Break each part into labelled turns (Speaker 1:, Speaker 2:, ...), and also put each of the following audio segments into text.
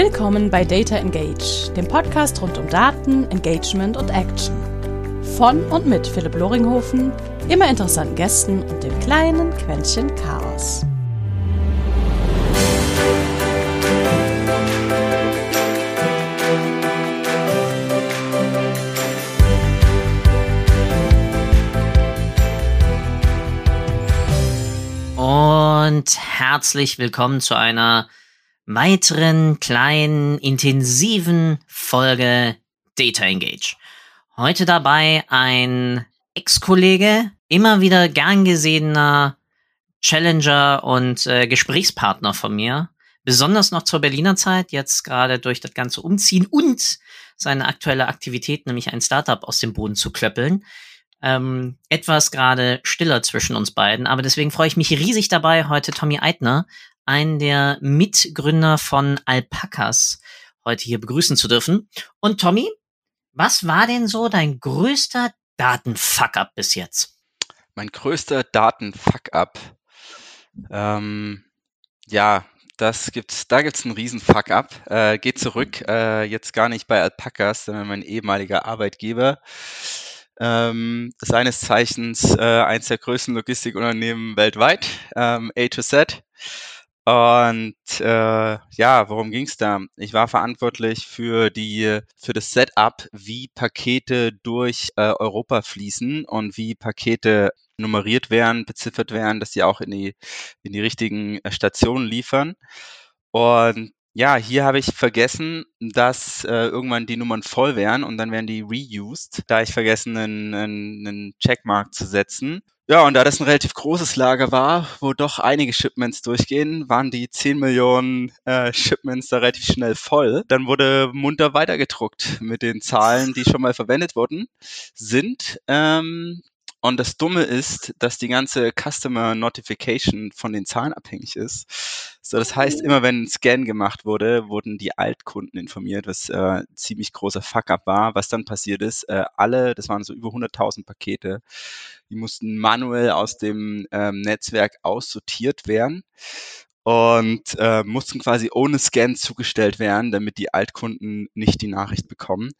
Speaker 1: Willkommen bei Data Engage, dem Podcast rund um Daten, Engagement und Action. Von und mit Philipp Loringhofen, immer interessanten Gästen und dem kleinen Quäntchen Chaos.
Speaker 2: Und herzlich willkommen zu einer weiteren kleinen, intensiven Folge Data Engage. Heute dabei ein Ex-Kollege, immer wieder gern gesehener Challenger und äh, Gesprächspartner von mir. Besonders noch zur Berliner Zeit, jetzt gerade durch das ganze Umziehen und seine aktuelle Aktivität, nämlich ein Startup aus dem Boden zu klöppeln. Ähm, etwas gerade stiller zwischen uns beiden, aber deswegen freue ich mich riesig dabei, heute Tommy Eitner einen der Mitgründer von Alpacas heute hier begrüßen zu dürfen. Und Tommy, was war denn so dein größter Datenfuck-up bis jetzt?
Speaker 3: Mein größter Datenfuck-up. Ähm, ja, das gibt's, da gibt's einen riesen Fuck-up. Äh, geht zurück, äh, jetzt gar nicht bei Alpacas, sondern mein ehemaliger Arbeitgeber. Ähm, seines Zeichens äh, eins der größten Logistikunternehmen weltweit, ähm, A to Z. Und äh, ja, worum ging's da? Ich war verantwortlich für die für das Setup, wie Pakete durch äh, Europa fließen und wie Pakete nummeriert werden, beziffert werden, dass sie auch in die in die richtigen äh, Stationen liefern. Und ja, hier habe ich vergessen, dass äh, irgendwann die Nummern voll wären und dann werden die reused. Da ich vergessen, einen, einen Checkmark zu setzen. Ja, und da das ein relativ großes Lager war, wo doch einige Shipments durchgehen, waren die 10 Millionen äh, Shipments da relativ schnell voll. Dann wurde munter weitergedruckt mit den Zahlen, die schon mal verwendet wurden, sind. Ähm, und das Dumme ist, dass die ganze Customer Notification von den Zahlen abhängig ist. So, das heißt, immer wenn ein Scan gemacht wurde, wurden die Altkunden informiert, was äh, ziemlich großer Fuck-up war. Was dann passiert ist, äh, alle, das waren so über 100.000 Pakete, die mussten manuell aus dem ähm, Netzwerk aussortiert werden und äh, mussten quasi ohne Scan zugestellt werden, damit die Altkunden nicht die Nachricht bekommen.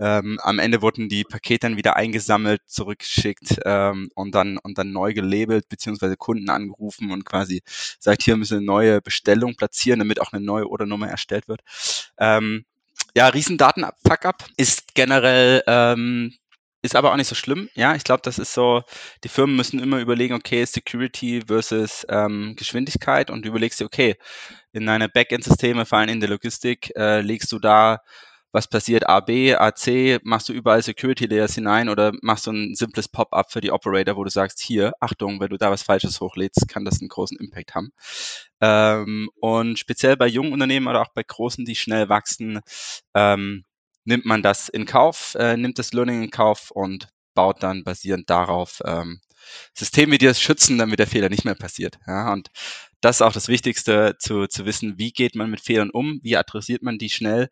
Speaker 3: Ähm, am Ende wurden die Pakete dann wieder eingesammelt, zurückgeschickt ähm, und dann und dann neu gelabelt beziehungsweise Kunden angerufen und quasi sagt, hier müssen eine neue Bestellung platzieren, damit auch eine neue Ordernummer erstellt wird. Ähm, ja, Riesendaten-Fuck-up ist generell ähm, ist aber auch nicht so schlimm. Ja, ich glaube, das ist so, die Firmen müssen immer überlegen, okay, Security versus ähm, Geschwindigkeit und du überlegst dir, okay, in deine Backend-Systeme, vor allem in der Logistik, äh, legst du da, was passiert, A, B, A, C, machst du überall Security Layers hinein oder machst du ein simples Pop-up für die Operator, wo du sagst, hier, Achtung, wenn du da was Falsches hochlädst, kann das einen großen Impact haben. Ähm, und speziell bei jungen Unternehmen oder auch bei großen, die schnell wachsen, ähm, nimmt man das in Kauf, äh, nimmt das Learning in Kauf und baut dann basierend darauf ähm, Systeme, die das schützen, damit der Fehler nicht mehr passiert. Ja, und das ist auch das Wichtigste, zu, zu wissen, wie geht man mit Fehlern um, wie adressiert man die schnell,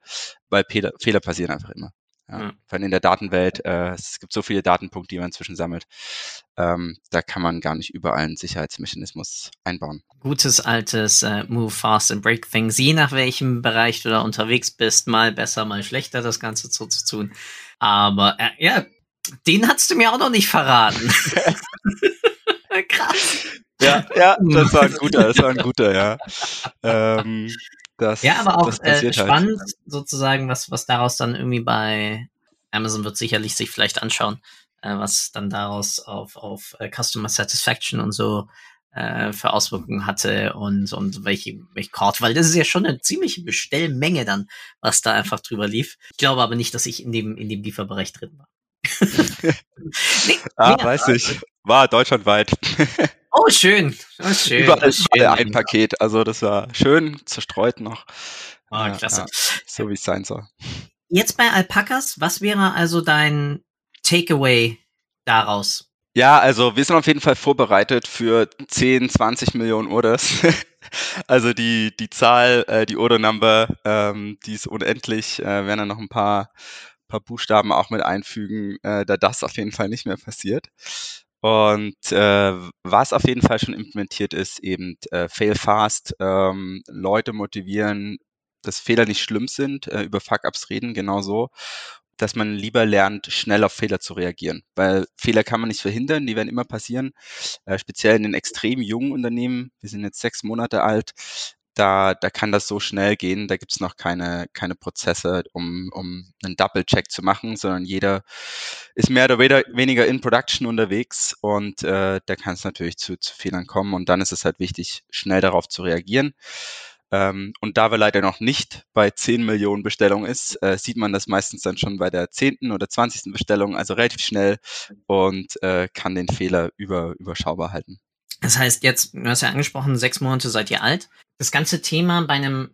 Speaker 3: weil Fehler, Fehler passieren einfach immer. Ja, ja. Vor allem in der Datenwelt, äh, es gibt so viele Datenpunkte, die man inzwischen sammelt. Ähm, da kann man gar nicht überall einen Sicherheitsmechanismus einbauen.
Speaker 2: Gutes altes äh, Move Fast and Break Things. Je nach welchem Bereich du da unterwegs bist, mal besser, mal schlechter das Ganze so zu tun. Aber äh, ja, den hast du mir auch noch nicht verraten.
Speaker 3: Krass. Ja, ja, das war ein guter, das war ein guter, ja. Ähm,
Speaker 2: das, ja, aber auch äh, halt. spannend halt. sozusagen, was, was daraus dann irgendwie bei Amazon wird sicherlich sich vielleicht anschauen, äh, was dann daraus auf, auf uh, Customer Satisfaction und so äh, für Auswirkungen hatte und, und welche, welche Card, weil das ist ja schon eine ziemliche Bestellmenge dann, was da einfach drüber lief. Ich glaube aber nicht, dass ich in dem, in dem Lieferbereich drin war.
Speaker 3: nee, ah, weiß ich. War deutschlandweit.
Speaker 2: Oh, schön. Oh, schön.
Speaker 3: Überall, schön. ein Paket. Also das war schön zerstreut noch.
Speaker 2: Oh, ja, klasse. Ja,
Speaker 3: so wie es sein soll.
Speaker 2: Jetzt bei Alpacas, was wäre also dein Takeaway daraus?
Speaker 3: Ja, also wir sind auf jeden Fall vorbereitet für 10, 20 Millionen Orders. also die, die Zahl, äh, die Order Number, ähm, die ist unendlich. Äh, werden dann noch ein paar, paar Buchstaben auch mit einfügen, äh, da das auf jeden Fall nicht mehr passiert. Und äh, was auf jeden Fall schon implementiert ist, eben äh, fail fast, ähm, Leute motivieren, dass Fehler nicht schlimm sind, äh, über Fuck-Ups reden, genauso dass man lieber lernt, schnell auf Fehler zu reagieren. Weil Fehler kann man nicht verhindern, die werden immer passieren. Äh, speziell in den extrem jungen Unternehmen, wir sind jetzt sechs Monate alt, da, da kann das so schnell gehen, da gibt's noch keine, keine Prozesse, um, um einen Double-Check zu machen, sondern jeder ist mehr oder weniger in Production unterwegs und äh, da kann es natürlich zu, zu Fehlern kommen und dann ist es halt wichtig, schnell darauf zu reagieren. Ähm, und da wir leider noch nicht bei 10 Millionen Bestellungen ist, äh, sieht man das meistens dann schon bei der 10. oder 20. Bestellung, also relativ schnell und äh, kann den Fehler über, überschaubar halten.
Speaker 2: Das heißt jetzt, du hast ja angesprochen, sechs Monate seid ihr alt. Das ganze Thema bei einem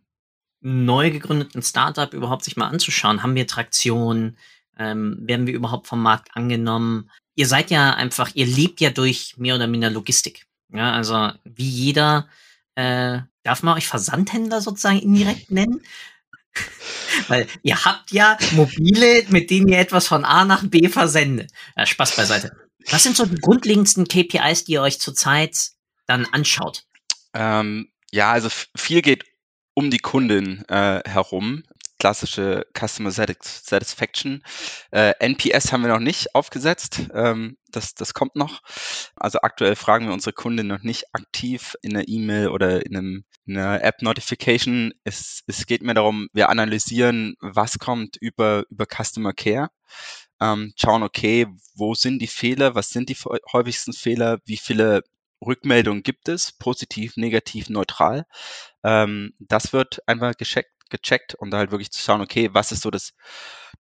Speaker 2: neu gegründeten Startup überhaupt sich mal anzuschauen, haben wir Traktion, ähm, werden wir überhaupt vom Markt angenommen? Ihr seid ja einfach, ihr lebt ja durch mehr oder minder Logistik. Ja, also wie jeder äh, darf man euch Versandhändler sozusagen indirekt nennen? Weil ihr habt ja mobile, mit denen ihr etwas von A nach B versendet. Ja, Spaß beiseite. Was sind so die grundlegendsten KPIs, die ihr euch zurzeit dann anschaut?
Speaker 3: Ähm, ja, also viel geht um die Kundin äh, herum klassische Customer Satisfaction. Äh, NPS haben wir noch nicht aufgesetzt. Ähm, das, das kommt noch. Also aktuell fragen wir unsere Kunden noch nicht aktiv in einer E-Mail oder in, einem, in einer App-Notification. Es, es geht mir darum, wir analysieren, was kommt über, über Customer Care. Ähm, schauen, okay, wo sind die Fehler, was sind die häufigsten Fehler, wie viele Rückmeldungen gibt es, positiv, negativ, neutral. Ähm, das wird einfach gescheckt gecheckt und da halt wirklich zu schauen, okay, was ist so das,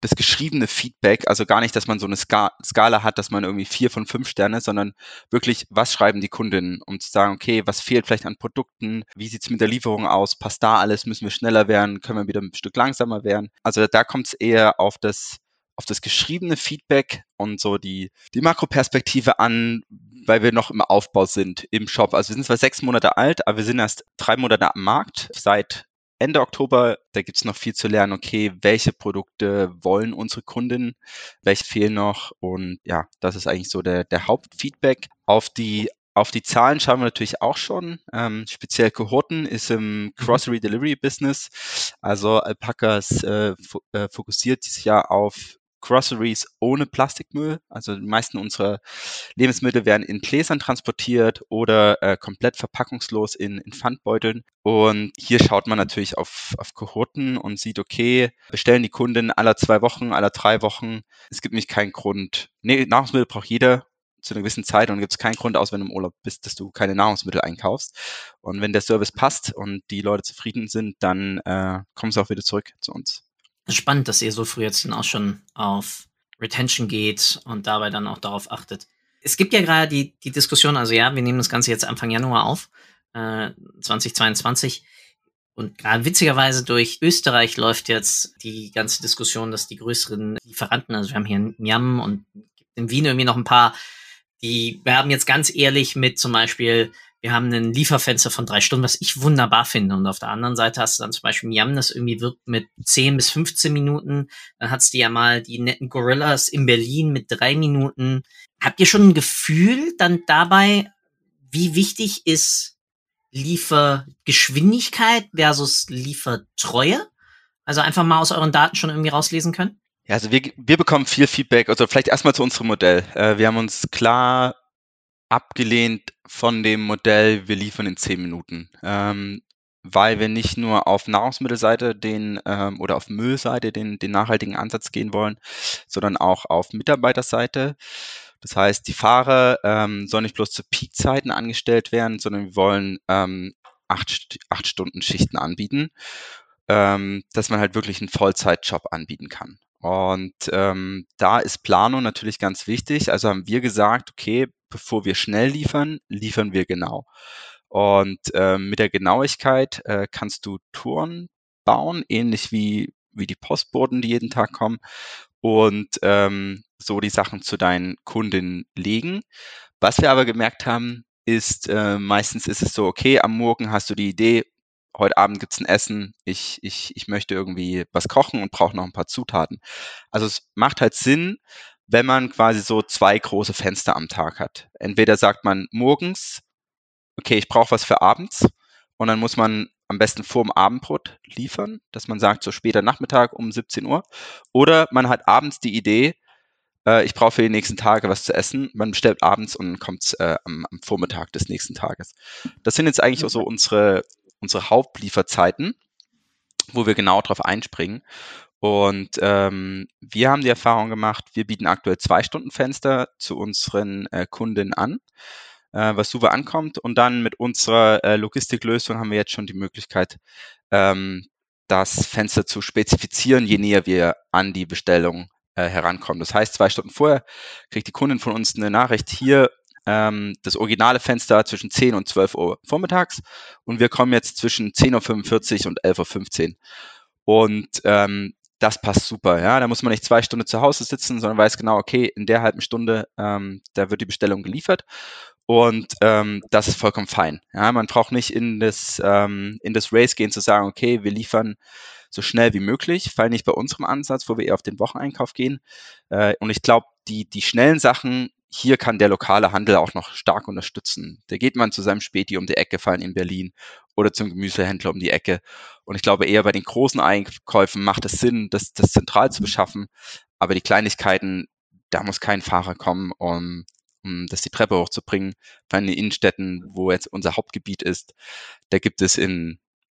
Speaker 3: das geschriebene Feedback, also gar nicht, dass man so eine Ska Skala hat, dass man irgendwie vier von fünf Sterne, sondern wirklich, was schreiben die Kundinnen, um zu sagen, okay, was fehlt vielleicht an Produkten, wie sieht's mit der Lieferung aus, passt da alles, müssen wir schneller werden, können wir wieder ein Stück langsamer werden. Also da kommt es eher auf das auf das geschriebene Feedback und so die, die Makroperspektive an, weil wir noch im Aufbau sind im Shop. Also wir sind zwar sechs Monate alt, aber wir sind erst drei Monate am Markt. Seit Ende Oktober, da gibt es noch viel zu lernen, okay, welche Produkte wollen unsere Kunden, welche fehlen noch und ja, das ist eigentlich so der, der Hauptfeedback. Auf die auf die Zahlen schauen wir natürlich auch schon. Ähm, speziell Kohorten ist im mhm. Grocery Delivery Business. Also Alpacas äh, äh, fokussiert sich ja auf Groceries ohne Plastikmüll. Also die meisten unserer Lebensmittel werden in Gläsern transportiert oder äh, komplett verpackungslos in, in Pfandbeuteln. Und hier schaut man natürlich auf, auf Kohorten und sieht, okay, bestellen die Kunden aller zwei Wochen, aller drei Wochen. Es gibt nämlich keinen Grund. Nee, Nahrungsmittel braucht jeder zu einer gewissen Zeit und gibt es keinen Grund aus, wenn du im Urlaub bist, dass du keine Nahrungsmittel einkaufst. Und wenn der Service passt und die Leute zufrieden sind, dann äh, kommen sie auch wieder zurück zu uns
Speaker 2: spannend, dass ihr so früh jetzt dann auch schon auf Retention geht und dabei dann auch darauf achtet. Es gibt ja gerade die, die Diskussion, also ja, wir nehmen das Ganze jetzt Anfang Januar auf, äh, 2022. Und gerade witzigerweise durch Österreich läuft jetzt die ganze Diskussion, dass die größeren Lieferanten, also wir haben hier Miam und in Wien irgendwie noch ein paar, die werben jetzt ganz ehrlich mit zum Beispiel wir haben ein Lieferfenster von drei Stunden, was ich wunderbar finde. Und auf der anderen Seite hast du dann zum Beispiel Miam, das irgendwie wirkt mit 10 bis 15 Minuten. Dann hat's die ja mal die netten Gorillas in Berlin mit drei Minuten. Habt ihr schon ein Gefühl dann dabei, wie wichtig ist Liefergeschwindigkeit versus Liefertreue? Also einfach mal aus euren Daten schon irgendwie rauslesen können?
Speaker 3: Ja, also wir, wir bekommen viel Feedback. Also vielleicht erstmal zu unserem Modell. Äh, wir haben uns klar abgelehnt von dem Modell, wir liefern in zehn Minuten. Ähm, weil wir nicht nur auf Nahrungsmittelseite den ähm, oder auf Müllseite den, den nachhaltigen Ansatz gehen wollen, sondern auch auf Mitarbeiterseite. Das heißt, die Fahrer ähm, sollen nicht bloß zu Peakzeiten angestellt werden, sondern wir wollen ähm, acht, acht Stunden Schichten anbieten, ähm, dass man halt wirklich einen Vollzeitjob anbieten kann. Und ähm, da ist Planung natürlich ganz wichtig. Also haben wir gesagt, okay, bevor wir schnell liefern, liefern wir genau. Und ähm, mit der Genauigkeit äh, kannst du Touren bauen, ähnlich wie, wie die Postboten, die jeden Tag kommen, und ähm, so die Sachen zu deinen Kunden legen. Was wir aber gemerkt haben, ist, äh, meistens ist es so, okay, am Morgen hast du die Idee, heute Abend gibt's ein Essen, ich, ich, ich möchte irgendwie was kochen und brauche noch ein paar Zutaten. Also es macht halt Sinn, wenn man quasi so zwei große Fenster am Tag hat. Entweder sagt man morgens, okay, ich brauche was für abends und dann muss man am besten vorm Abendbrot liefern, dass man sagt, so später Nachmittag um 17 Uhr. Oder man hat abends die Idee, äh, ich brauche für die nächsten Tage was zu essen. Man bestellt abends und kommt äh, am, am, Vormittag des nächsten Tages. Das sind jetzt eigentlich auch so unsere, unsere Hauptlieferzeiten, wo wir genau darauf einspringen. Und ähm, wir haben die Erfahrung gemacht, wir bieten aktuell zwei Stunden Fenster zu unseren äh, Kunden an, äh, was super ankommt. Und dann mit unserer äh, Logistiklösung haben wir jetzt schon die Möglichkeit, ähm, das Fenster zu spezifizieren, je näher wir an die Bestellung äh, herankommen. Das heißt, zwei Stunden vorher kriegt die Kundin von uns eine Nachricht hier, ähm, das originale Fenster zwischen 10 und 12 Uhr vormittags und wir kommen jetzt zwischen 10.45 Uhr und 11.15 Uhr. Und ähm, das passt super. Ja, da muss man nicht zwei Stunden zu Hause sitzen, sondern weiß genau, okay, in der halben Stunde, ähm, da wird die Bestellung geliefert. Und ähm, das ist vollkommen fein. Ja, man braucht nicht in das, ähm, in das Race gehen zu sagen, okay, wir liefern so schnell wie möglich, weil nicht bei unserem Ansatz, wo wir eher auf den Wocheneinkauf gehen. Äh, und ich glaube, die, die schnellen Sachen, hier kann der lokale Handel auch noch stark unterstützen. Da geht man zu seinem Späti um die Ecke fallen in Berlin oder zum Gemüsehändler um die Ecke. Und ich glaube, eher bei den großen Einkäufen macht es Sinn, das, das zentral zu beschaffen. Aber die Kleinigkeiten, da muss kein Fahrer kommen, um, um das die Treppe hochzubringen. Bei den Innenstädten, wo jetzt unser Hauptgebiet ist, da gibt es in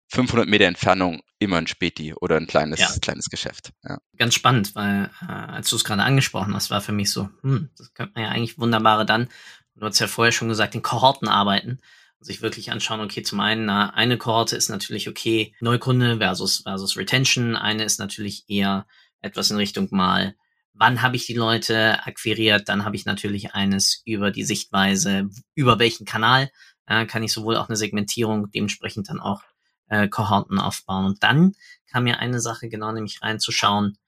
Speaker 3: 500 Meter Entfernung immer ein Späti oder ein kleines, ja. kleines Geschäft. Ja.
Speaker 2: Ganz spannend, weil äh, als du es gerade angesprochen hast, war für mich so, hm, das könnte man ja eigentlich wunderbare dann, du hast ja vorher schon gesagt, in Kohorten arbeiten und sich wirklich anschauen, okay, zum einen, na, eine Kohorte ist natürlich okay, Neukunde versus, versus Retention, eine ist natürlich eher etwas in Richtung mal, wann habe ich die Leute akquiriert, dann habe ich natürlich eines über die Sichtweise, über welchen Kanal äh, kann ich sowohl auch eine Segmentierung dementsprechend dann auch äh, Kohorten aufbauen. Und dann kam mir eine Sache genau nämlich reinzuschauen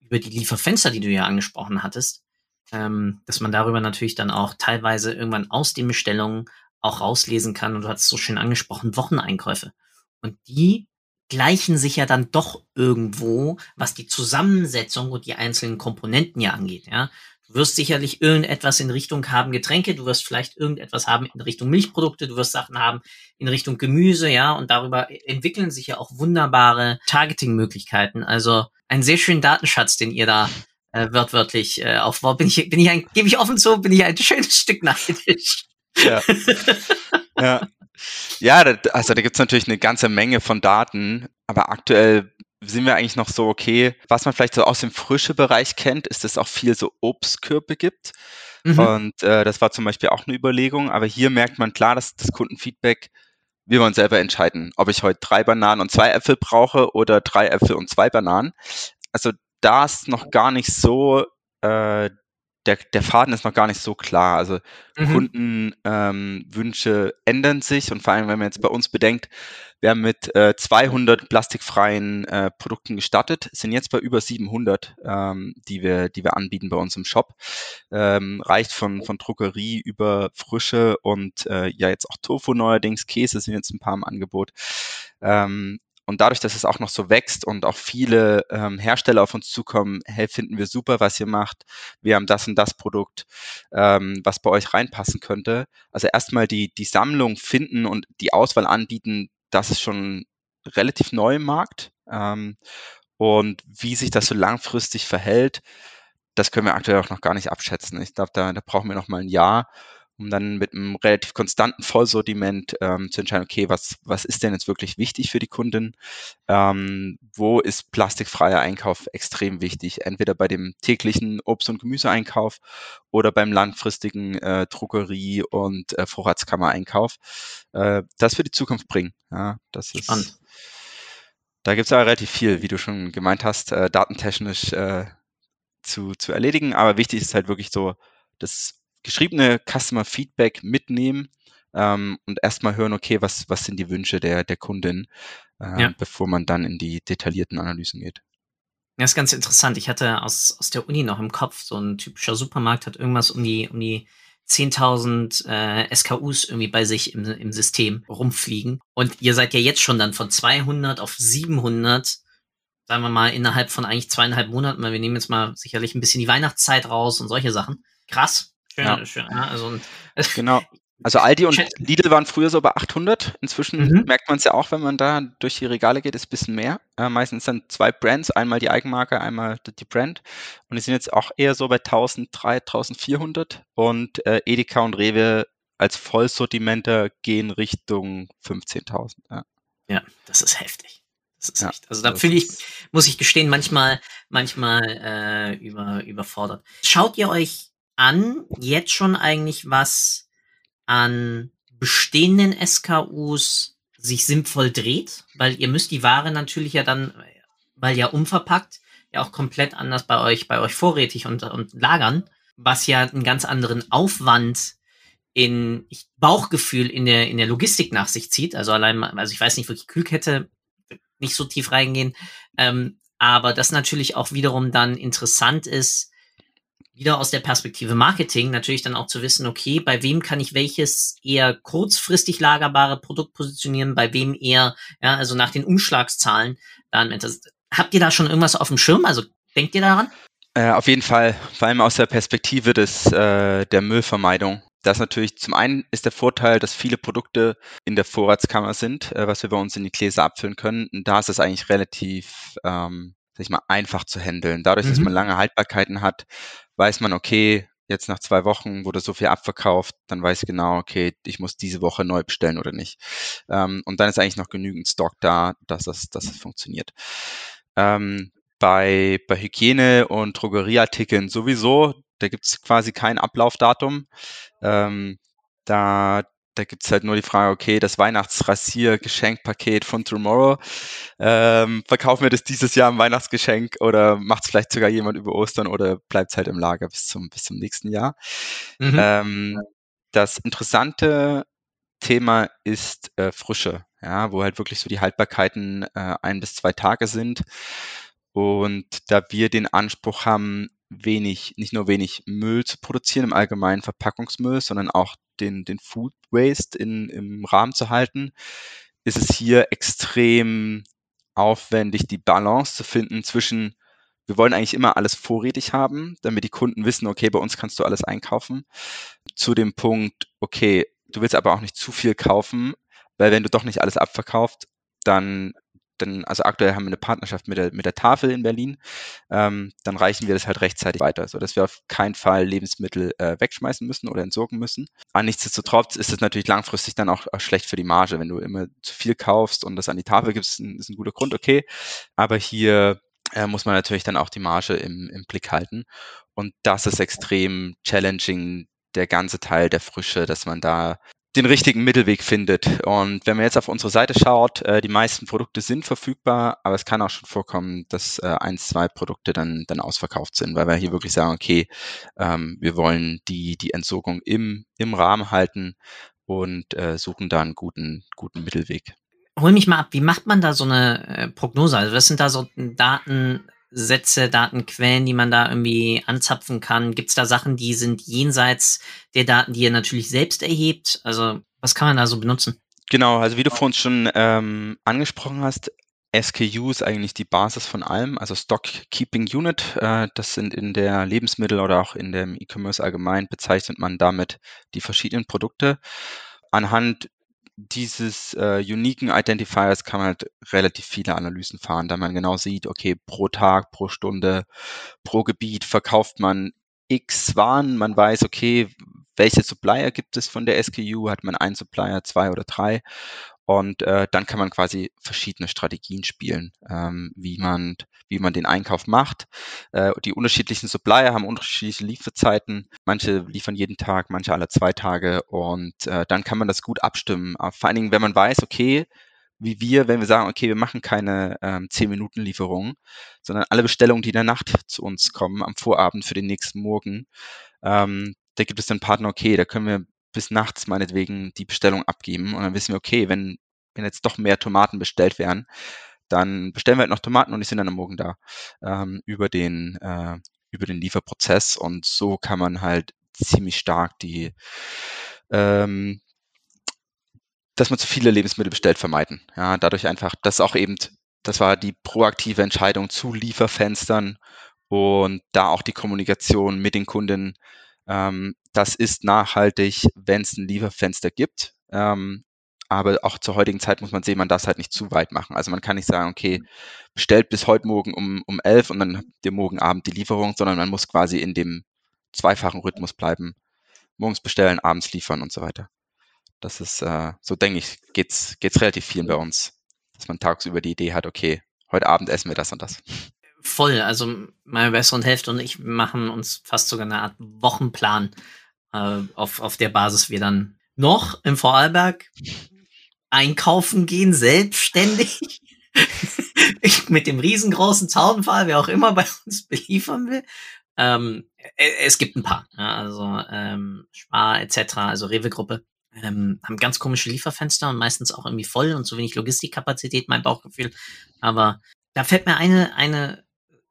Speaker 2: über die Lieferfenster, die du ja angesprochen hattest, ähm, dass man darüber natürlich dann auch teilweise irgendwann aus den Bestellungen auch rauslesen kann. Und du hast so schön angesprochen, Wocheneinkäufe. Und die gleichen sich ja dann doch irgendwo, was die Zusammensetzung und die einzelnen Komponenten ja angeht. Ja, Du wirst sicherlich irgendetwas in Richtung haben Getränke, du wirst vielleicht irgendetwas haben in Richtung Milchprodukte, du wirst Sachen haben in Richtung Gemüse, ja, und darüber entwickeln sich ja auch wunderbare Targeting-Möglichkeiten. Also ein sehr schönen Datenschatz, den ihr da äh, wörtwörtlich äh, aufbaut. Bin ich, bin ich ein, gebe ich offen zu, bin ich ein schönes Stück neidisch.
Speaker 3: Ja. ja. Ja, also da gibt's natürlich eine ganze Menge von Daten, aber aktuell sind wir eigentlich noch so okay. Was man vielleicht so aus dem frische Bereich kennt, ist, dass es auch viel so Obstkörbe gibt. Mhm. Und äh, das war zum Beispiel auch eine Überlegung. Aber hier merkt man klar, dass das Kundenfeedback, wir wollen selber entscheiden, ob ich heute drei Bananen und zwei Äpfel brauche oder drei Äpfel und zwei Bananen. Also da ist noch gar nicht so äh, der, der Faden ist noch gar nicht so klar. Also mhm. Kundenwünsche ähm, ändern sich und vor allem, wenn man jetzt bei uns bedenkt, wir haben mit äh, 200 plastikfreien äh, Produkten gestartet, sind jetzt bei über 700, ähm, die wir, die wir anbieten bei uns im Shop. Ähm, reicht von, von Druckerie über Frische und äh, ja jetzt auch Tofu neuerdings, Käse sind jetzt ein paar im Angebot. Ähm, und dadurch, dass es auch noch so wächst und auch viele ähm, Hersteller auf uns zukommen, hey, finden wir super, was ihr macht. Wir haben das und das Produkt, ähm, was bei euch reinpassen könnte. Also erstmal die, die Sammlung finden und die Auswahl anbieten, das ist schon relativ neu im Markt. Ähm, und wie sich das so langfristig verhält, das können wir aktuell auch noch gar nicht abschätzen. Ich glaube, da, da brauchen wir noch mal ein Jahr um dann mit einem relativ konstanten Vollsortiment ähm, zu entscheiden, okay, was, was ist denn jetzt wirklich wichtig für die Kunden? Ähm, wo ist plastikfreier Einkauf extrem wichtig? Entweder bei dem täglichen Obst- und Gemüseeinkauf oder beim langfristigen äh, Druckerie- und äh, Vorratskammereinkauf. Äh, das für die Zukunft bringen. Ja, das ist, Spannend. Da gibt es aber relativ viel, wie du schon gemeint hast, äh, datentechnisch äh, zu, zu erledigen. Aber wichtig ist halt wirklich so, das geschriebene Customer Feedback mitnehmen ähm, und erstmal hören, okay, was, was sind die Wünsche der, der Kundin, äh, ja. bevor man dann in die detaillierten Analysen geht.
Speaker 2: Das ist ganz interessant. Ich hatte aus, aus der Uni noch im Kopf, so ein typischer Supermarkt hat irgendwas um die, um die 10.000 äh, SKUs irgendwie bei sich im, im System rumfliegen. Und ihr seid ja jetzt schon dann von 200 auf 700, sagen wir mal, innerhalb von eigentlich zweieinhalb Monaten, weil wir nehmen jetzt mal sicherlich ein bisschen die Weihnachtszeit raus und solche Sachen. Krass. Schön, ja. schön. Ja, also,
Speaker 3: genau. Also Aldi und Lidl waren früher so bei 800. Inzwischen
Speaker 2: Mhm.
Speaker 3: merkt man es ja auch, wenn man da durch die Regale geht, ist ein bisschen mehr. Äh, meistens dann zwei Brands, einmal die Eigenmarke, einmal die Brand. Und die sind jetzt auch eher so bei 1300, 1400. Und äh, Edeka und Rewe als Vollsortimenter gehen Richtung 15.000. Ja.
Speaker 2: Ja, das ist heftig. Das ist
Speaker 3: Ja,
Speaker 2: echt. Also da fühle ich, muss ich gestehen, manchmal, manchmal äh, über, überfordert. Schaut ihr euch an, jetzt schon eigentlich was an bestehenden SKUs sich sinnvoll dreht? Weil ihr müsst die Ware natürlich ja dann, weil ja umverpackt, ja auch komplett anders bei euch, bei euch vorrätig und, und lagern, was ja einen ganz anderen Aufwand in Bauchgefühl in der, in der Logistik nach sich zieht. Also allein, also ich weiß nicht, wirklich Kühlkette, nicht so tief reingehen. Ähm, aber das natürlich auch wiederum dann interessant ist, wieder aus der Perspektive Marketing natürlich dann auch zu wissen, okay, bei wem kann ich welches eher kurzfristig lagerbare Produkt positionieren, bei wem eher, ja, also nach den Umschlagszahlen dann. Habt ihr da schon irgendwas auf dem Schirm? Also denkt ihr daran?
Speaker 3: Äh, auf jeden Fall, vor allem aus der Perspektive des, äh, der Müllvermeidung. Das natürlich zum einen ist der Vorteil, dass viele Produkte in der Vorratskammer sind, äh, was wir bei uns in die Gläser abfüllen können. Und da ist es eigentlich relativ, ähm, sag ich mal, einfach zu handeln. Dadurch, dass
Speaker 2: Mhm.
Speaker 3: man lange Haltbarkeiten hat, weiß man, okay, jetzt nach zwei Wochen wurde so viel abverkauft, dann weiß ich genau, okay, ich muss diese Woche neu bestellen oder nicht. Ähm, und dann ist eigentlich noch genügend Stock da, dass es, dass es funktioniert. Ähm, bei, bei Hygiene- und Drogerieartikeln sowieso, da gibt es quasi kein Ablaufdatum. Ähm, da da gibt es halt nur die Frage, okay, das Weihnachtsrasier-Geschenkpaket von Tomorrow, ähm, verkaufen wir das dieses Jahr im Weihnachtsgeschenk oder macht es vielleicht sogar jemand über Ostern oder bleibt es halt im Lager bis zum, bis zum nächsten Jahr?
Speaker 2: Mhm.
Speaker 3: Ähm, das interessante Thema ist äh, Frische, ja, wo halt wirklich so die Haltbarkeiten äh, ein bis zwei Tage sind. Und da wir den Anspruch haben, wenig, nicht nur wenig Müll zu produzieren, im allgemeinen Verpackungsmüll, sondern auch den, den Food Waste in, im Rahmen zu halten, ist es hier extrem aufwendig, die Balance zu finden zwischen, wir wollen eigentlich immer alles vorrätig haben, damit die Kunden wissen, okay, bei uns kannst du alles einkaufen, zu dem Punkt, okay, du willst aber auch nicht zu viel kaufen, weil wenn du doch nicht alles abverkauft, dann, dann also aktuell haben wir eine Partnerschaft mit der, mit der Tafel in Berlin, ähm, dann reichen wir das halt rechtzeitig weiter, so dass wir auf keinen Fall Lebensmittel äh, wegschmeißen müssen oder entsorgen müssen. Aber nichtsdestotrotz ist es natürlich langfristig dann auch, auch schlecht für die Marge, wenn du immer zu viel kaufst und das an die Tafel gibst, ist ein, ist ein guter Grund, okay. Aber hier äh, muss man natürlich dann auch die Marge im, im Blick halten. Und das ist extrem challenging, der ganze Teil der Frische, dass man da den richtigen Mittelweg findet. Und wenn man jetzt auf unsere Seite schaut, äh, die meisten Produkte sind verfügbar, aber es kann auch schon vorkommen, dass äh, eins, zwei Produkte dann, dann ausverkauft sind, weil wir hier wirklich sagen, okay, ähm, wir wollen die, die Entsorgung im, im Rahmen halten und äh, suchen da einen guten, guten Mittelweg.
Speaker 2: Hol mich mal ab, wie macht man da so eine äh, Prognose? Also was sind da so Datensätze, Datenquellen, die man da irgendwie anzapfen kann? Gibt es da Sachen, die sind jenseits der Daten, die ihr natürlich selbst erhebt? Also was kann man da so benutzen?
Speaker 3: Genau, also wie du vorhin schon ähm, angesprochen hast, SKU ist eigentlich die Basis von allem, also Stock Keeping Unit. Äh, das sind in der Lebensmittel oder auch in dem E-Commerce allgemein bezeichnet man damit die verschiedenen Produkte. Anhand dieses äh, uniken Identifiers kann man halt relativ viele Analysen fahren, da man genau sieht, okay, pro Tag, pro Stunde, pro Gebiet verkauft man X Waren. Man weiß, okay, welche Supplier gibt es von der SKU? Hat man einen Supplier, zwei oder drei? Und äh, dann kann man quasi verschiedene Strategien spielen, ähm, wie man wie man den Einkauf macht. Äh, die unterschiedlichen Supplier haben unterschiedliche Lieferzeiten. Manche liefern jeden Tag, manche alle zwei Tage. Und äh, dann kann man das gut abstimmen. Aber vor allen Dingen, wenn man weiß, okay, wie wir, wenn wir sagen, okay, wir machen keine ähm, 10-Minuten-Lieferungen, sondern alle Bestellungen, die in der Nacht zu uns kommen, am Vorabend für den nächsten Morgen, ähm, da gibt es dann Partner, okay, da können wir bis nachts meinetwegen die Bestellung abgeben und dann wissen wir, okay, wenn, wenn jetzt doch mehr Tomaten bestellt werden, dann bestellen wir halt noch Tomaten und die sind dann am Morgen da ähm, über den äh, über den Lieferprozess und so kann man halt ziemlich stark die ähm, dass man zu viele Lebensmittel bestellt vermeiden. Ja, dadurch einfach, das auch eben, das war die proaktive Entscheidung zu Lieferfenstern und da auch die Kommunikation mit den Kunden Ähm, das ist nachhaltig, wenn es ein Lieferfenster gibt. Ähm, aber auch zur heutigen Zeit muss man sehen, man darf es halt nicht zu weit machen. Also man kann nicht sagen, okay, bestellt bis heute Morgen um, um 11 und dann habt ihr morgen Abend die Lieferung, sondern man muss quasi in dem zweifachen Rhythmus bleiben. Morgens bestellen, abends liefern und so weiter. Das ist, äh, so denke ich, geht's, geht's relativ vielen bei uns, dass man tagsüber die Idee hat, okay, heute Abend essen wir das und das.
Speaker 2: Voll, also meine bessere Hälfte und ich machen uns fast sogar eine Art Wochenplan, äh, auf, auf der Basis wir dann noch im Vorarlberg einkaufen gehen, selbstständig. mit dem riesengroßen Zaunpfahl, wer auch immer bei uns beliefern will. Ähm, äh, es gibt ein paar, ja, also ähm, Spar etc., also Rewe-Gruppe, ähm, haben ganz komische Lieferfenster und meistens auch irgendwie voll und zu wenig Logistikkapazität, mein Bauchgefühl. Aber da fällt mir eine, eine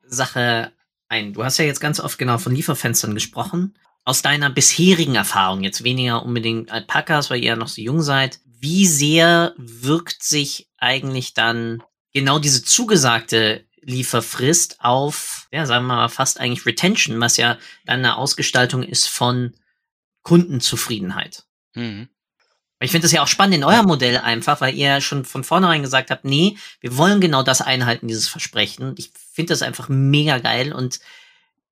Speaker 2: Sache ein. Du hast ja jetzt ganz oft genau von Lieferfenstern gesprochen. Aus deiner bisherigen Erfahrung, jetzt weniger unbedingt Alpakas, weil ihr ja noch so jung seid, wie sehr wirkt sich eigentlich dann genau diese zugesagte Lieferfrist auf, ja, sagen wir mal fast eigentlich Retention, was ja dann eine Ausgestaltung ist von Kundenzufriedenheit. Mhm. Ich finde das ja auch spannend in eurem Modell einfach, weil ihr schon von vornherein gesagt habt, nee, wir wollen genau das einhalten, dieses Versprechen. Ich finde das einfach mega geil und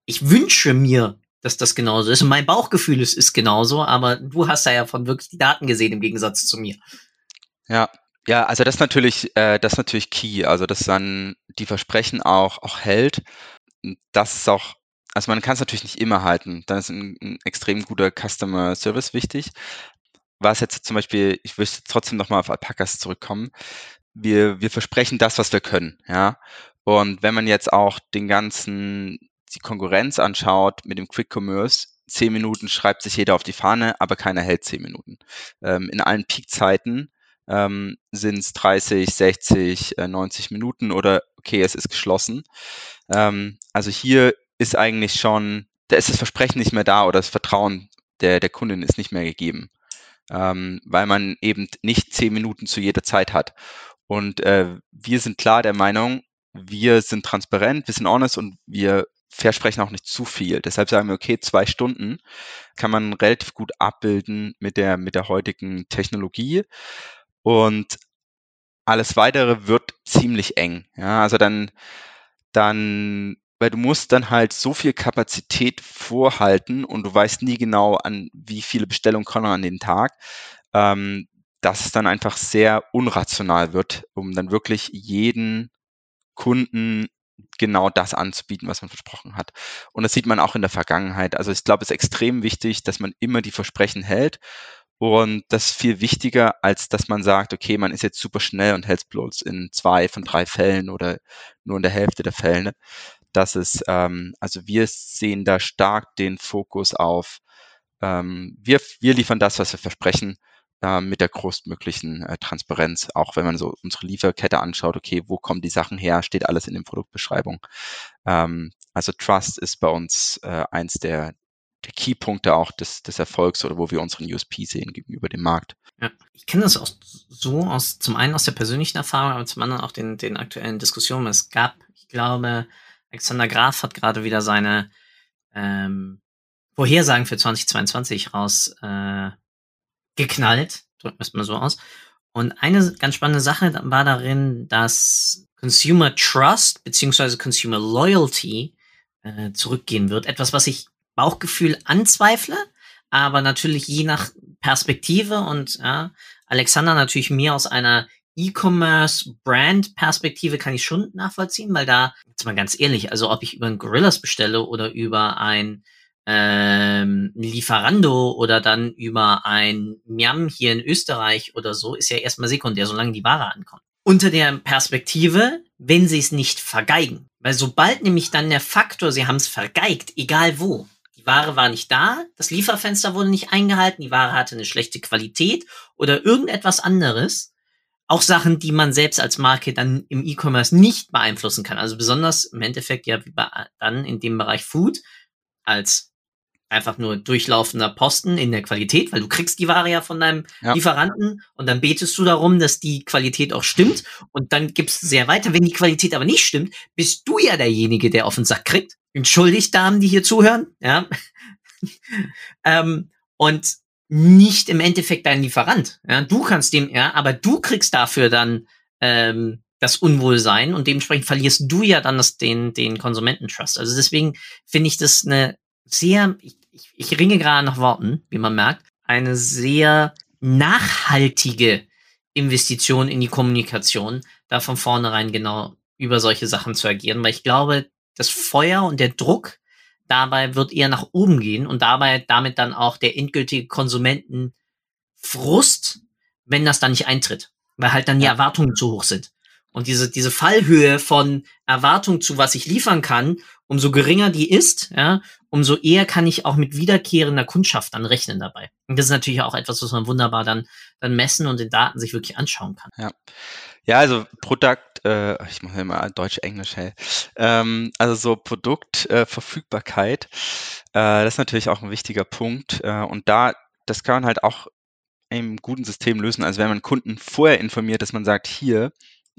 Speaker 2: ich wünsche mir, dass das genauso ist. Und mein Bauchgefühl ist, ist genauso, aber du hast da ja von wirklich die Daten gesehen im Gegensatz zu mir.
Speaker 3: Ja, ja, also das ist natürlich, äh, das ist natürlich key. Also dass dann die Versprechen auch, auch hält. Das ist auch, also man kann es natürlich nicht immer halten. Dann ist ein, ein extrem guter Customer Service wichtig. Was jetzt zum Beispiel, ich würde trotzdem nochmal auf Alpacas zurückkommen. Wir, wir versprechen das, was wir können, ja. Und wenn man jetzt auch den ganzen die Konkurrenz anschaut mit dem Quick Commerce, zehn Minuten schreibt sich jeder auf die Fahne, aber keiner hält zehn Minuten. Ähm, in allen Peakzeiten ähm, sind es 30, 60, äh, 90 Minuten oder okay, es ist geschlossen. Ähm, also hier ist eigentlich schon, da ist das Versprechen nicht mehr da oder das Vertrauen der, der Kundin ist nicht mehr gegeben, ähm, weil man eben nicht zehn Minuten zu jeder Zeit hat. Und äh, wir sind klar der Meinung, wir sind transparent, wir sind honest und wir versprechen auch nicht zu viel. Deshalb sagen wir, okay, zwei Stunden kann man relativ gut abbilden mit der, mit der heutigen Technologie. Und alles weitere wird ziemlich eng. Ja, also dann, dann, weil du musst dann halt so viel Kapazität vorhalten und du weißt nie genau, an wie viele Bestellungen kommen an den Tag, ähm, dass es dann einfach sehr unrational wird, um dann wirklich jeden Kunden genau das anzubieten, was man versprochen hat. Und das sieht man auch in der Vergangenheit. Also ich glaube, es ist extrem wichtig, dass man immer die Versprechen hält. Und das ist viel wichtiger, als dass man sagt, okay, man ist jetzt super schnell und hält bloß in zwei von drei Fällen oder nur in der Hälfte der Fälle. Das ist, ähm, also wir sehen da stark den Fokus auf, ähm, wir, wir liefern das, was wir versprechen äh, mit der größtmöglichen äh, Transparenz, auch wenn man so unsere Lieferkette anschaut, okay, wo kommen die Sachen her, steht alles in den Produktbeschreibung. Ähm, also Trust ist bei uns äh, eins der, der Keypunkte auch des, des Erfolgs oder wo wir unseren USP sehen gegenüber dem Markt.
Speaker 2: Ja, ich kenne das auch so aus, zum einen aus der persönlichen Erfahrung, aber zum anderen auch den, den aktuellen Diskussionen. Es gab, ich glaube, Alexander Graf hat gerade wieder seine ähm, Vorhersagen für 2022 raus äh, drücken wir es mal so aus. Und eine ganz spannende Sache war darin, dass Consumer Trust beziehungsweise Consumer Loyalty äh, zurückgehen wird. Etwas, was ich Bauchgefühl anzweifle, aber natürlich je nach Perspektive und ja, Alexander natürlich mehr aus einer E-Commerce-Brand-Perspektive kann ich schon nachvollziehen, weil da, jetzt mal ganz ehrlich, also ob ich über ein Gorillas bestelle oder über ein ähm, Lieferando oder dann über ein Miam hier in Österreich oder so, ist ja erstmal sekundär, solange die Ware ankommt. Unter der Perspektive, wenn sie es nicht vergeigen. Weil sobald nämlich dann der Faktor, sie haben es vergeigt, egal wo, die Ware war nicht da, das Lieferfenster wurde nicht eingehalten, die Ware hatte eine schlechte Qualität oder irgendetwas anderes, auch Sachen, die man selbst als Marke dann im E-Commerce nicht beeinflussen kann. Also besonders im Endeffekt ja wie bei, dann in dem Bereich Food als einfach nur durchlaufender Posten in der Qualität, weil du kriegst die Ware ja von deinem ja. Lieferanten und dann betest du darum, dass die Qualität auch stimmt und dann gibst du sehr weiter. Wenn die Qualität aber nicht stimmt, bist du ja derjenige, der auf den Sack kriegt. Entschuldigt Damen, die hier zuhören, ja. ähm, und nicht im Endeffekt dein Lieferant. Ja, du kannst dem, ja, aber du kriegst dafür dann ähm, das Unwohlsein und dementsprechend verlierst du ja dann das, den, den Konsumententrust. Also deswegen finde ich das eine sehr, ich, ich, ich ringe gerade nach Worten, wie man merkt, eine sehr nachhaltige Investition in die Kommunikation, da von vornherein genau über solche Sachen zu agieren, weil ich glaube, das Feuer und der Druck dabei wird eher nach oben gehen und dabei damit dann auch der endgültige Konsumentenfrust, wenn das dann nicht eintritt, weil halt dann die Erwartungen zu hoch sind. Und diese, diese Fallhöhe von Erwartung zu was ich liefern kann, umso geringer die ist, ja, umso eher kann ich auch mit wiederkehrender Kundschaft dann rechnen dabei. Und das ist natürlich auch etwas, was man wunderbar dann, dann messen und in Daten sich wirklich anschauen kann.
Speaker 3: Ja. Ja, also Produkt, äh, ich mache immer Deutsch-Englisch, hey. Ähm, also so Produktverfügbarkeit, äh, das ist natürlich auch ein wichtiger Punkt. Äh, und da, das kann man halt auch im guten System lösen. Also wenn man Kunden vorher informiert, dass man sagt, hier,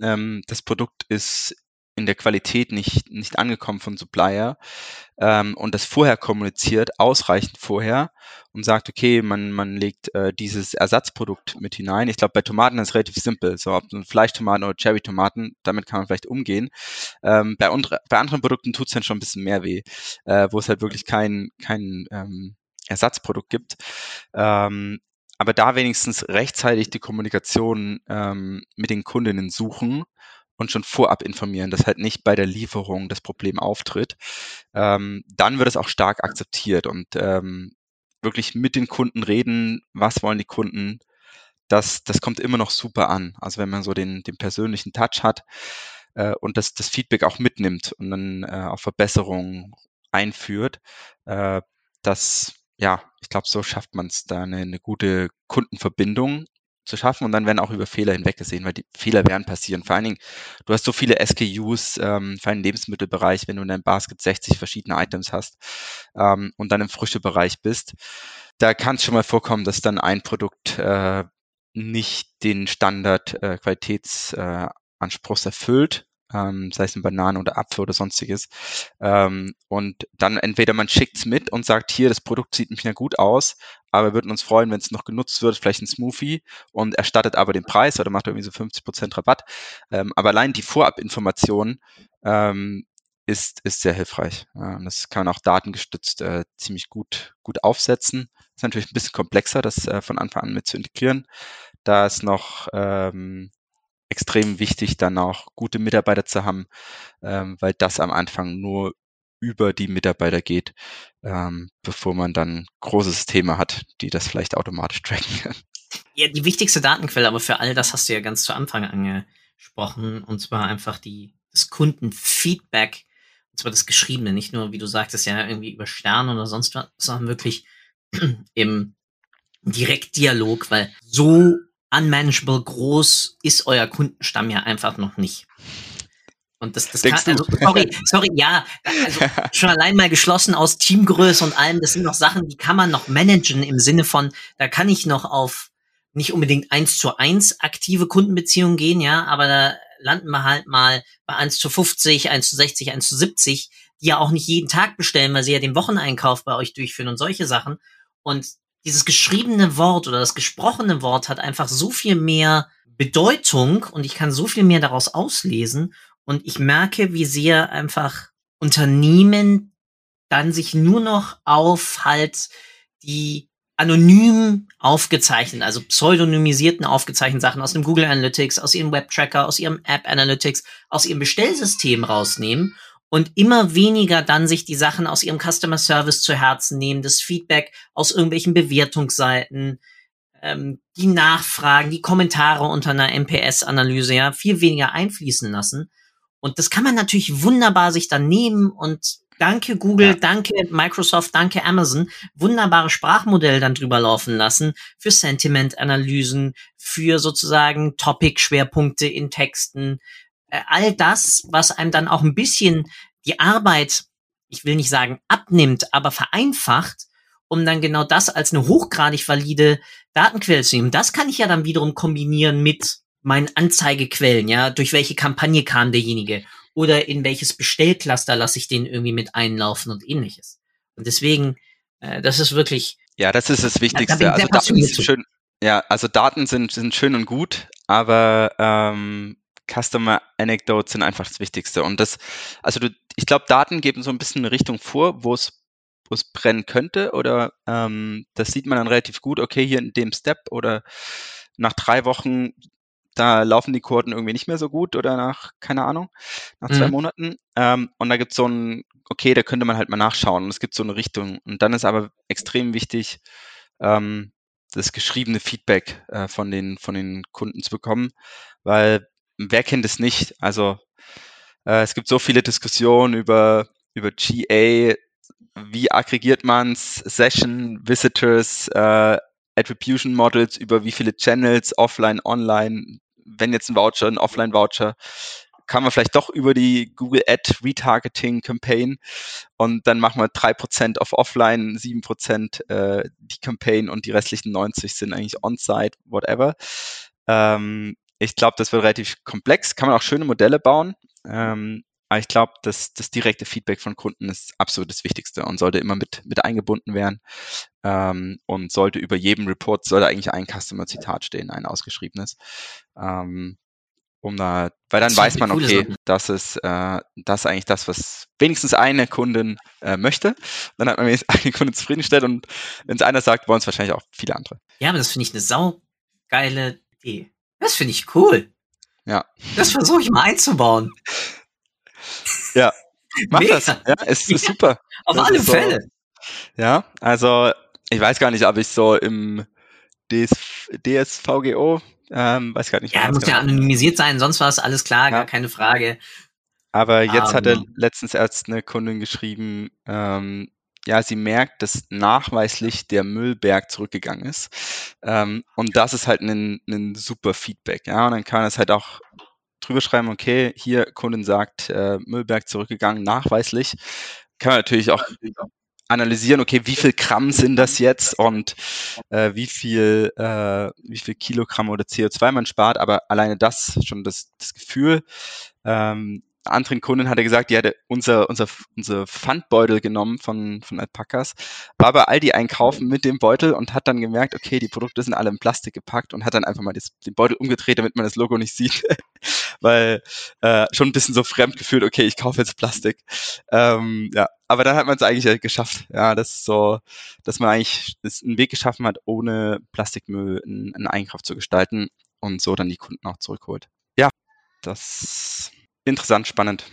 Speaker 3: ähm, das Produkt ist in der Qualität nicht, nicht angekommen von Supplier ähm, und das vorher kommuniziert, ausreichend vorher und sagt, okay, man, man legt äh, dieses Ersatzprodukt mit hinein. Ich glaube, bei Tomaten ist es relativ simpel. So, ob Fleischtomaten oder Cherry-Tomaten, damit kann man vielleicht umgehen. Ähm, bei, bei anderen Produkten tut es dann schon ein bisschen mehr weh, äh, wo es halt wirklich kein, kein ähm, Ersatzprodukt gibt. Ähm, aber da wenigstens rechtzeitig die Kommunikation ähm, mit den Kundinnen suchen und schon vorab informieren, dass halt nicht bei der Lieferung das Problem auftritt, ähm, dann wird es auch stark akzeptiert und ähm, wirklich mit den Kunden reden, was wollen die Kunden, das, das kommt immer noch super an. Also wenn man so den, den persönlichen Touch hat äh, und das, das Feedback auch mitnimmt und dann äh, auch Verbesserungen einführt, äh, das, ja, ich glaube, so schafft man es da eine, eine gute Kundenverbindung zu schaffen und dann werden auch über Fehler hinweggesehen, weil die Fehler werden passieren. Vor allen Dingen, du hast so viele SKUs ähm, für einen Lebensmittelbereich, wenn du in deinem Basket 60 verschiedene Items hast ähm, und dann im Früchtebereich bist, da kann es schon mal vorkommen, dass dann ein Produkt äh, nicht den Standard äh, Qualitätsanspruchs äh, erfüllt ähm, sei es eine Banane oder Apfel oder sonstiges. Ähm, und dann entweder man schickt es mit und sagt, hier, das Produkt sieht nicht mehr gut aus, aber wir würden uns freuen, wenn es noch genutzt wird, vielleicht ein Smoothie und erstattet aber den Preis oder macht irgendwie so 50% Rabatt. Ähm, aber allein die Vorabinformation ähm, ist, ist sehr hilfreich. Und das kann man auch datengestützt äh, ziemlich gut, gut aufsetzen. Ist natürlich ein bisschen komplexer, das äh, von Anfang an mit zu integrieren. Da ist noch ähm, extrem wichtig, dann auch gute Mitarbeiter zu haben, ähm, weil das am Anfang nur über die Mitarbeiter geht, ähm, bevor man dann große Systeme hat, die das vielleicht automatisch tracken können.
Speaker 2: Ja, die wichtigste Datenquelle, aber für all das hast du ja ganz zu Anfang angesprochen, und zwar einfach die, das Kundenfeedback, und zwar das Geschriebene, nicht nur, wie du sagtest, ja, irgendwie über Sterne oder sonst was, sondern wirklich im Direktdialog, weil so unmanageable groß ist euer Kundenstamm ja einfach noch nicht. Und das, das kann, also, sorry, sorry, ja, also schon allein mal geschlossen aus Teamgröße und allem, das sind noch Sachen, die kann man noch managen im Sinne von, da kann ich noch auf nicht unbedingt eins zu eins aktive Kundenbeziehungen gehen, ja, aber da landen wir halt mal bei eins zu 50, eins zu 60, eins zu 70, die ja auch nicht jeden Tag bestellen, weil sie ja den Wocheneinkauf bei euch durchführen und solche Sachen. Und dieses geschriebene Wort oder das gesprochene Wort hat einfach so viel mehr Bedeutung und ich kann so viel mehr daraus auslesen und ich merke, wie sehr einfach Unternehmen dann sich nur noch auf halt die anonym aufgezeichneten, also pseudonymisierten aufgezeichneten Sachen aus dem Google Analytics, aus ihrem Webtracker, aus ihrem App Analytics, aus ihrem Bestellsystem rausnehmen und immer weniger dann sich die Sachen aus ihrem Customer Service zu Herzen nehmen, das Feedback aus irgendwelchen Bewertungsseiten, ähm, die Nachfragen, die Kommentare unter einer MPS-Analyse, ja, viel weniger einfließen lassen. Und das kann man natürlich wunderbar sich dann nehmen und danke Google, ja. danke Microsoft, danke Amazon, wunderbare Sprachmodelle dann drüber laufen lassen für Sentiment-Analysen, für sozusagen Topic-Schwerpunkte in Texten, all das, was einem dann auch ein bisschen die Arbeit, ich will nicht sagen abnimmt, aber vereinfacht, um dann genau das als eine hochgradig valide Datenquelle zu nehmen. Das kann ich ja dann wiederum kombinieren mit meinen Anzeigequellen, ja, durch welche Kampagne kam derjenige oder in welches Bestellcluster lasse ich den irgendwie mit einlaufen und ähnliches. Und deswegen Äh, das ist wirklich.
Speaker 3: Ja, das ist das Wichtigste. Also Daten sind schön, ja, also Daten sind, sind schön und gut, aber ähm, Customer Anecdotes sind einfach das Wichtigste. Und das, also du, ich glaube, Daten geben so ein bisschen eine Richtung vor, wo es wo es brennen könnte oder ähm, das sieht man dann relativ gut, okay, hier in dem Step oder nach drei Wochen, da laufen die Kurden irgendwie nicht mehr so gut oder nach, keine Ahnung, nach zwei mhm. Monaten. Ähm, und da gibt es so ein, okay, da könnte man halt mal nachschauen und es gibt so eine Richtung. Und dann ist aber extrem wichtig, ähm, das geschriebene Feedback äh, von, den, von den Kunden zu bekommen, weil wer kennt es nicht? Also äh, es gibt so viele Diskussionen über, über GA, wie aggregiert man es, Session, Visitors, äh, Attribution Models, über wie viele Channels, offline, online, wenn jetzt ein Voucher, ein Offline-Voucher, kann man vielleicht doch über die Google Ad Retargeting Campaign und dann machen wir 3% auf Offline, 7% äh, die Campaign und die restlichen 90 sind eigentlich On-Site, whatever. Ähm, ich glaube, das wird relativ komplex, kann man auch schöne Modelle bauen. Ähm, aber ich glaube, das, das direkte Feedback von Kunden ist absolut das Wichtigste und sollte immer mit, mit eingebunden werden. Ähm, und sollte über jedem Report, sollte eigentlich ein Customer-Zitat stehen, ein ausgeschriebenes. Ähm, um da, weil dann weiß man, okay, das ist, äh, das ist eigentlich das, was wenigstens eine Kundin äh, möchte. Dann hat man wenigstens eine Kundin zufriedengestellt und wenn es einer sagt, wollen es wahrscheinlich auch viele andere.
Speaker 2: Ja, aber das finde ich eine saugeile Idee. Das finde ich cool.
Speaker 3: Ja.
Speaker 2: Das versuche ich mal einzubauen.
Speaker 3: Ja, mach Mega. das. Ja, es ist ja, super.
Speaker 2: Auf das alle so, Fälle.
Speaker 3: Ja, also ich weiß gar nicht, ob ich so im DS, DSVGO, ähm, weiß gar nicht.
Speaker 2: Ja, muss genau. ja anonymisiert sein, sonst war es alles klar, ja. gar keine Frage.
Speaker 3: Aber jetzt um, hatte letztens erst eine Kundin geschrieben, ähm, ja, sie merkt, dass nachweislich der Müllberg zurückgegangen ist. Ähm, und das ist halt ein, ein super Feedback. Ja, und dann kann man das halt auch drüber schreiben, okay, hier Kundin sagt, äh, Müllberg zurückgegangen, nachweislich. Kann man natürlich auch analysieren, okay, wie viel Gramm sind das jetzt und äh, wie viel äh, wie viel Kilogramm oder CO2 man spart, aber alleine das schon das, das Gefühl. Ähm, anderen Kunden hat er gesagt, die hatte unser, unser, unser Pfandbeutel genommen von, von Alpacas, war bei Aldi einkaufen mit dem Beutel und hat dann gemerkt, okay, die Produkte sind alle in Plastik gepackt und hat dann einfach mal das, den Beutel umgedreht, damit man das Logo nicht sieht, weil äh, schon ein bisschen so fremd gefühlt, okay, ich kaufe jetzt Plastik. Ähm, ja, aber dann hat man es eigentlich geschafft. Ja, das ist so, dass man eigentlich einen Weg geschaffen hat, ohne Plastikmüll einen Einkauf zu gestalten und so dann die Kunden auch zurückholt. Ja, das interessant, spannend,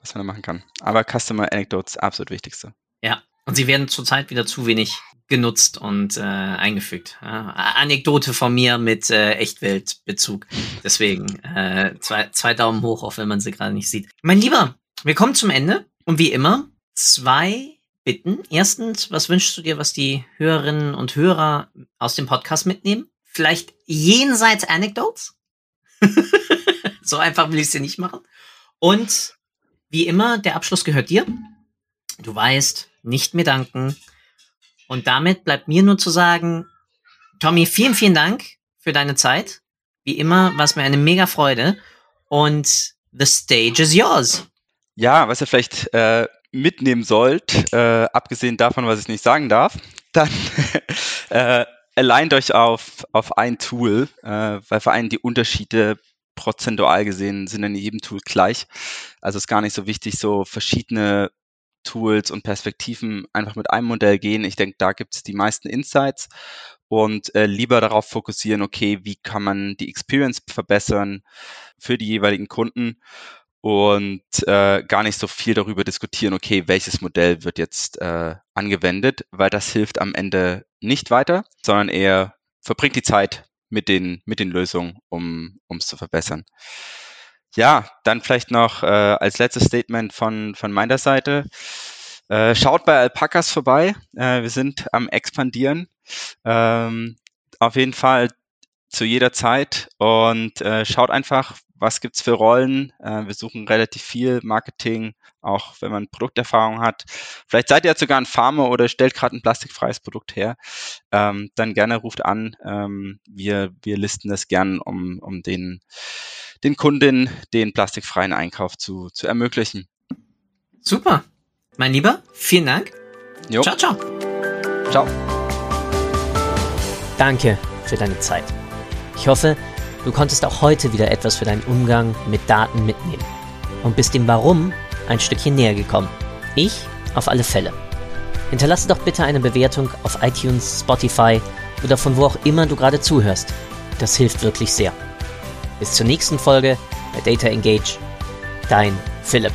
Speaker 3: was man da machen kann. Aber Customer Anecdotes, absolut wichtigste.
Speaker 2: Ja, und sie werden zurzeit wieder zu wenig genutzt und äh, eingefügt. Ja, Anekdote von mir mit äh, Echtweltbezug. Deswegen äh, zwei, zwei Daumen hoch, auch wenn man sie gerade nicht sieht. Mein Lieber, wir kommen zum Ende und wie immer zwei Bitten. Erstens, was wünschst du dir, was die Hörerinnen und Hörer aus dem Podcast mitnehmen? Vielleicht jenseits Anecdotes? so einfach will ich es dir nicht machen. Und wie immer, der Abschluss gehört dir. Du weißt, nicht mehr danken. Und damit bleibt mir nur zu sagen, Tommy, vielen, vielen Dank für deine Zeit. Wie immer war es mir eine mega Freude. Und the stage is yours.
Speaker 3: Ja, was ihr vielleicht äh, mitnehmen sollt, äh, abgesehen davon, was ich nicht sagen darf, dann äh, alleint euch auf, auf ein Tool, äh, weil vor allem die Unterschiede prozentual gesehen sind in jedem Tool gleich. Also ist gar nicht so wichtig, so verschiedene Tools und Perspektiven einfach mit einem Modell gehen. Ich denke, da gibt es die meisten Insights und äh, lieber darauf fokussieren, okay, wie kann man die Experience verbessern für die jeweiligen Kunden und äh, gar nicht so viel darüber diskutieren, okay, welches Modell wird jetzt äh, angewendet, weil das hilft am Ende nicht weiter, sondern eher verbringt die Zeit mit den, mit den Lösungen, um es zu verbessern. Ja, dann vielleicht noch äh, als letztes Statement von, von meiner Seite. Äh, schaut bei Alpacas vorbei. Äh, wir sind am expandieren. Ähm, auf jeden Fall zu jeder Zeit und äh, schaut einfach, was gibt's für Rollen. Äh, wir suchen relativ viel Marketing, auch wenn man Produkterfahrung hat. Vielleicht seid ihr jetzt sogar ein Farmer oder stellt gerade ein plastikfreies Produkt her. Ähm, dann gerne ruft an. Ähm, wir, wir listen das gern, um, um den, den Kunden den plastikfreien Einkauf zu, zu ermöglichen.
Speaker 2: Super. Mein Lieber, vielen Dank. Jo. Ciao, ciao.
Speaker 3: Ciao.
Speaker 2: Danke für deine Zeit. Ich hoffe, du konntest auch heute wieder etwas für deinen Umgang mit Daten mitnehmen und bist dem Warum ein Stückchen näher gekommen. Ich auf alle Fälle. Hinterlasse doch bitte eine Bewertung auf iTunes, Spotify oder von wo auch immer du gerade zuhörst. Das hilft wirklich sehr. Bis zur nächsten Folge bei Data Engage. Dein Philipp.